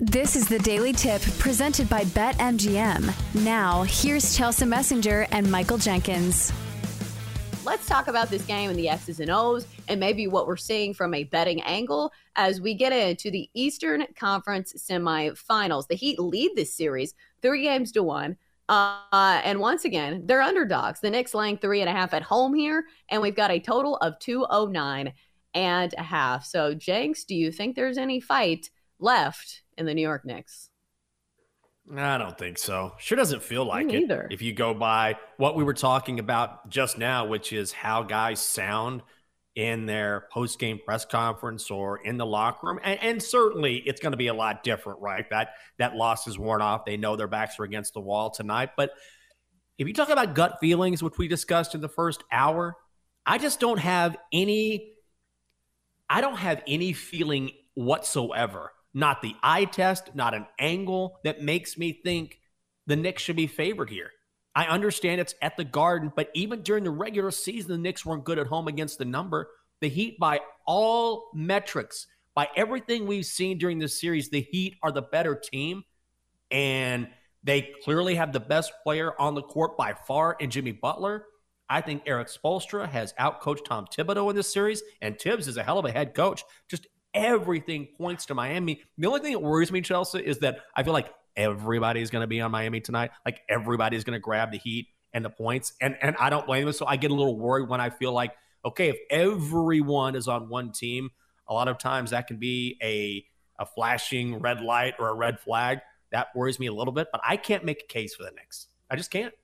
This is the Daily Tip presented by BetMGM. Now, here's Chelsea Messenger and Michael Jenkins. Let's talk about this game and the X's and O's and maybe what we're seeing from a betting angle as we get into the Eastern Conference semifinals. The Heat lead this series three games to one. Uh, and once again, they're underdogs. The Knicks laying three and a half at home here, and we've got a total of 209 and a half. So, Jenks, do you think there's any fight left in the New York Knicks? I don't think so. Sure doesn't feel like it. neither. If you go by what we were talking about just now, which is how guys sound in their post game press conference or in the locker room, and, and certainly it's going to be a lot different, right? That that loss is worn off. They know their backs are against the wall tonight. But if you talk about gut feelings, which we discussed in the first hour, I just don't have any. I don't have any feeling whatsoever. Not the eye test, not an angle that makes me think the Knicks should be favored here. I understand it's at the Garden, but even during the regular season, the Knicks weren't good at home against the number. The Heat, by all metrics, by everything we've seen during this series, the Heat are the better team. And they clearly have the best player on the court by far in Jimmy Butler. I think Erik Spoelstra has outcoached Tom Thibodeau in this series, and Thibs is a hell of a head coach. Just everything points to Miami. The only thing that worries me, Chelsea, is that I feel like everybody's going to be on Miami tonight. Like everybody's going to grab the heat and the points, and and I don't blame them. So I get a little worried when I feel like, okay, if everyone is on one team, a lot of times that can be a a flashing red light or a red flag. That worries me a little bit, but I can't make a case for the Knicks. I just can't.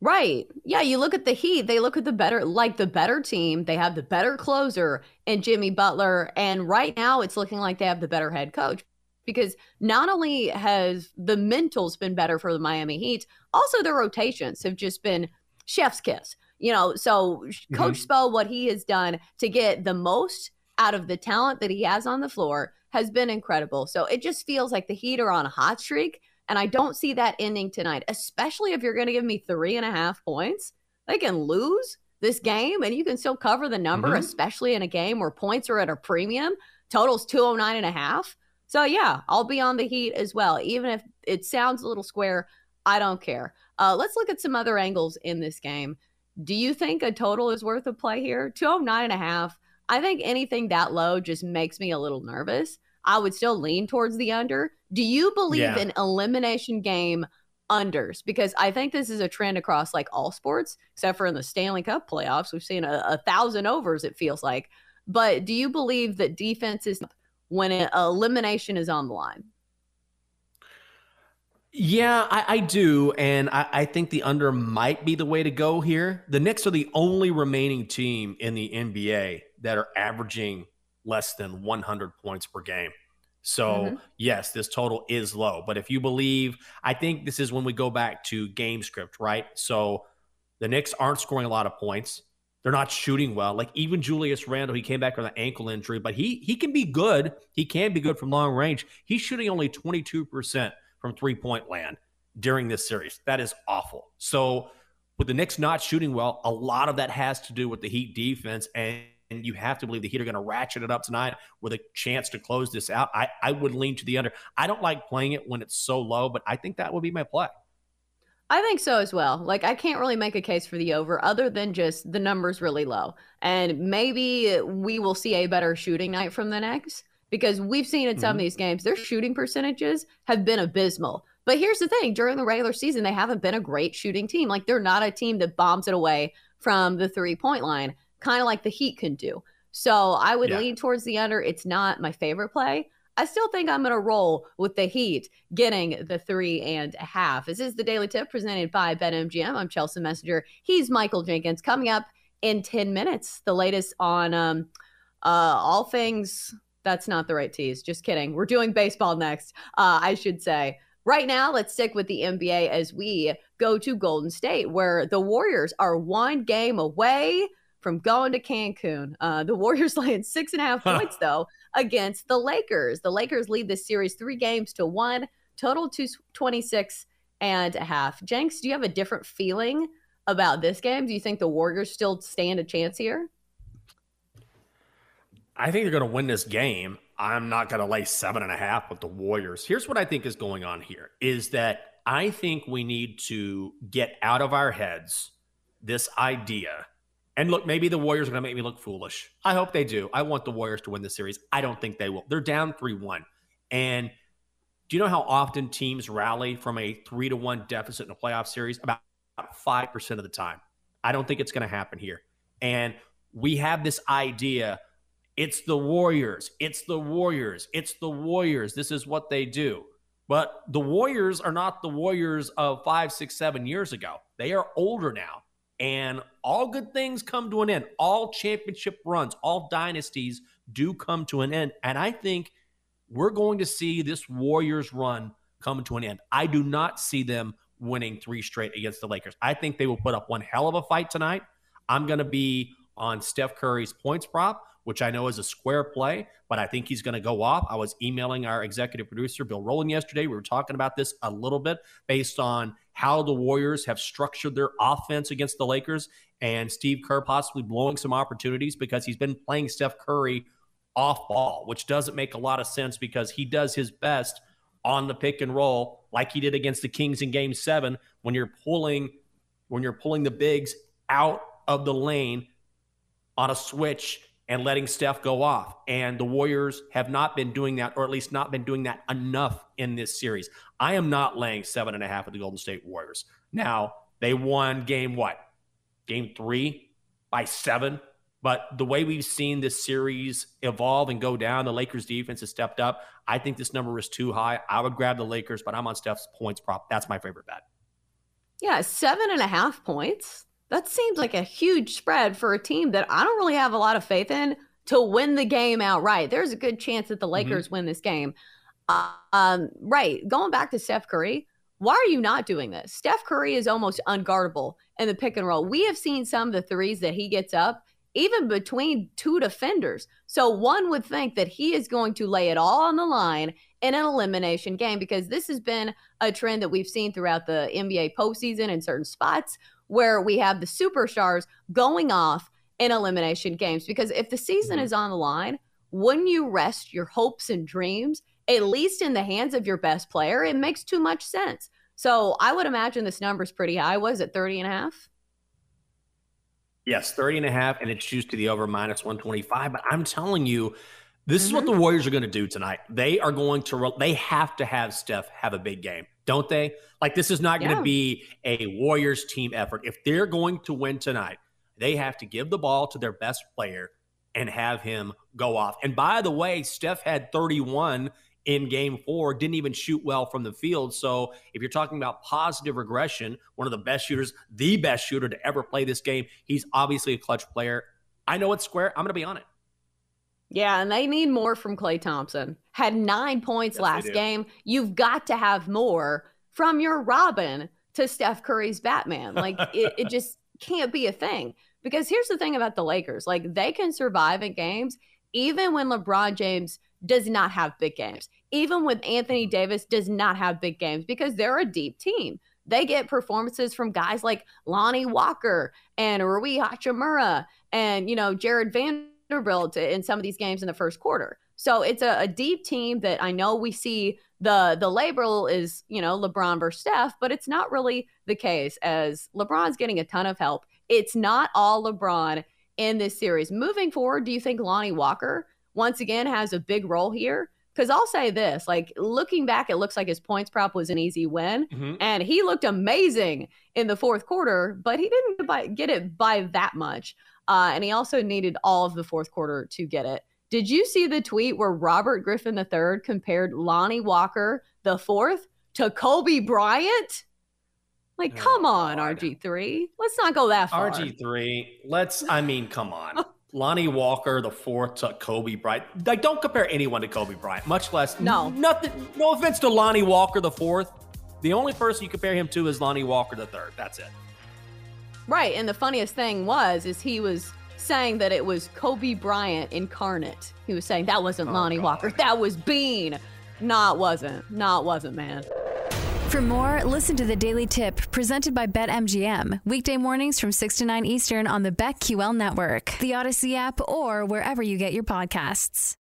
Right. Yeah, you look at the Heat, they look at the better like the better team. They have the better closer and Jimmy Butler and right now it's looking like they have the better head coach because not only has the mentals been better for the Miami Heat, also their rotations have just been chef's kiss. You know, so mm-hmm. Coach Spo what he has done to get the most out of the talent that he has on the floor has been incredible. So it just feels like the Heat are on a hot streak. And I don't see that ending tonight, especially if you're going to give me three and a half points. They can lose this game and you can still cover the number, Mhm. especially in a game where points are at a premium. Totals 209 and a half. So yeah, I'll be on the Heat as well. Even if it sounds a little square, I don't care. Uh, let's look at some other angles in this game. Do you think a total is worth a play here? 209 and a half. I think anything that low just makes me a little nervous. I would still lean towards the under. Do you believe Yeah. in elimination game unders? Because I think this is a trend across like all sports, except for in the Stanley Cup playoffs. We've seen a, a thousand overs, it feels like. But do you believe that defense is when a, elimination is on the line? Yeah, I, I do. And I, I think the under might be the way to go here. The Knicks are the only remaining team in the NBA that are averaging less than 100 points per game. So, Mhm. yes, this total is low. But if you believe, I think this is when we go back to game script, right? So the Knicks aren't scoring a lot of points. They're not shooting well. Like even Julius Randle, he came back from an ankle injury, but he he can be good. He can be good from long range. He's shooting only 22% from three-point land during this series. That is awful. So with the Knicks not shooting well, a lot of that has to do with the Heat defense and and you have to believe the Heat are going to ratchet it up tonight with a chance to close this out. I, I would lean to the under. I don't like playing it when it's so low, but I think that would be my play. I think so as well. Like I can't really make a case for the over other than just the numbers really low. And maybe we will see a better shooting night from the Knicks because we've seen in some of Mhm. these games their shooting percentages have been abysmal. But here's the thing, during the regular season they haven't been a great shooting team. Like they're not a team that bombs it away from the three-point line, kind of like the Heat can do. So I would Yeah. lean towards the under. It's not my favorite play. I still think I'm going to roll with the Heat getting the three and a half. This is the Daily Tip presented by BetMGM. I'm Chelsea Messenger. He's Michael Jenkins. Coming up in 10 minutes, the latest on um, uh, all things. That's not the right tease. Just kidding. We're doing baseball next, uh, I should say. Right now, let's stick with the NBA as we go to Golden State, where the Warriors are one game away from going to Cancun. Uh, the Warriors laying six and a half Huh. points, though, against the Lakers. The Lakers lead this series three games to one, total to 26 and a half. Jenks, do you have a different feeling about this game? Do you think the Warriors still stand a chance here? I think they're going to win this game. I'm not going to lay seven and a half with the Warriors. Here's what I think is going on here is that I think we need to get out of our heads this idea. And look, maybe the Warriors are going to make me look foolish. I hope they do. I want the Warriors to win the series. I don't think they will. They're down 3 1. And do you know how often teams rally from a 3 to 1 deficit in a playoff series? About 5% of the time. I don't think it's going to happen here. And we have this idea it's the Warriors. It's the Warriors. It's the Warriors. This is what they do. But the Warriors are not the Warriors of five, six, seven years ago. They are older now. And all good things come to an end. All championship runs, all dynasties do come to an end. And I think we're going to see this Warriors run come to an end. I do not see them winning three straight against the Lakers. I think they will put up one hell of a fight tonight. I'm going to be on Steph Curry's points prop which I know is a square play, but I think he's going to go off. I was emailing our executive producer, Bill Rowland, yesterday. We were talking about this a little bit based on how the Warriors have structured their offense against the Lakers and Steve Kerr possibly blowing some opportunities because he's been playing Steph Curry off ball, which doesn't make a lot of sense because he does his best on the pick and roll like he did against the Kings in game 7 when you're pulling when you're pulling the bigs out of the lane on a switch and letting Steph go off. And the Warriors have not been doing that, or at least not been doing that enough in this series. I am not laying seven and a half with the Golden State Warriors. Now, they won game what? Game three by seven. But the way we've seen this series evolve and go down, the Lakers defense has stepped up. I think this number is too high. I would grab the Lakers, but I'm on Steph's points prop. That's my favorite bet. Yeah, seven and a half points that seems like a huge spread for a team that I don't really have a lot of faith in to win the game outright. There's a good chance that the mm-hmm. Lakers mm-hmm. win this game. Uh, um, right. Going back to Steph Curry, why are you not doing this? Steph Curry is almost unguardable in the pick and roll. We have seen some of the threes that he gets up, even between two defenders. So one would think that he is going to lay it all on the line in an elimination game because this has been a trend that we've seen throughout the NBA postseason in certain spots where we have the superstars going off in elimination games. Because if the season mm-hmm. is on the line, wouldn't you rest your hopes and dreams, at least in the hands of your best player? It makes too much sense. So I would imagine this number is pretty high. Was it 30 and a half? Yes, 30 and a half, and it's juiced to the over minus 125. But I'm telling you, this mm-hmm. is what mm-hmm. the Warriors are going to do tonight. They are going to, they have to have Steph have a big game don't they? Like this is not going to be a Warriors team effort. If they're going to win tonight, they have to give the ball to their best player and have him go off. And by the way, Steph had 31 in game four, didn't even shoot well from the field. So if you're talking about positive regression, one of the best shooters, the best shooter to ever play this game, he's obviously a clutch player. I know it's square. I'm going to be on it. Yeah, and they need more from Klay Thompson. Had nine points yes, last game. You've got to have more from your Robin to Steph Curry's Batman. Like it, it just can't be a thing. Because here's the thing about the Lakers like they can survive in games even when LeBron James does not have big games, even when Anthony mm-hmm. Davis does not have big games because they're a deep team. They get performances from guys like Lonnie Walker and Rui Hachimura and, you know, Jarred Van Vanderbilt in some of these games in the first quarter. So it's a, a, deep team that I know we see the the label is you know LeBron versus Steph, but it's not really the case as LeBron's getting a ton of help. It's not all LeBron in this series. Moving forward, do you think Lonnie Walker once again has a big role here? Because I'll say this, like looking back, it looks like his points prop was an easy win, mm-hmm. and he looked amazing in the fourth quarter, but he didn't get it by that much. Uh, and he also needed all of the fourth quarter to get it. Did you see the tweet where Robert Griffin III compared Lonnie Walker the fourth to Kobe Bryant? Like, oh, come on, God. RG3. Let's not go that far. RG3, let's, I mean, come on. Lonnie Walker, the fourth to Kobe Bryant. Like, don't compare anyone to Kobe Bryant, much less. No. Nothing. No offense to Lonnie Walker, the fourth. The only person you compare him to is Lonnie Walker, the third. That's it. Right, and the funniest thing was is he was saying that it was Kobe Bryant incarnate. He was saying that wasn't oh, Lonnie God. Walker, that was Bean. Not wasn't. Not wasn't, man. For more, listen to the Daily Tip presented by BetMGM. Weekday mornings from 6 to 9 Eastern on the BetQL network, the Audacy app, or wherever you get your podcasts.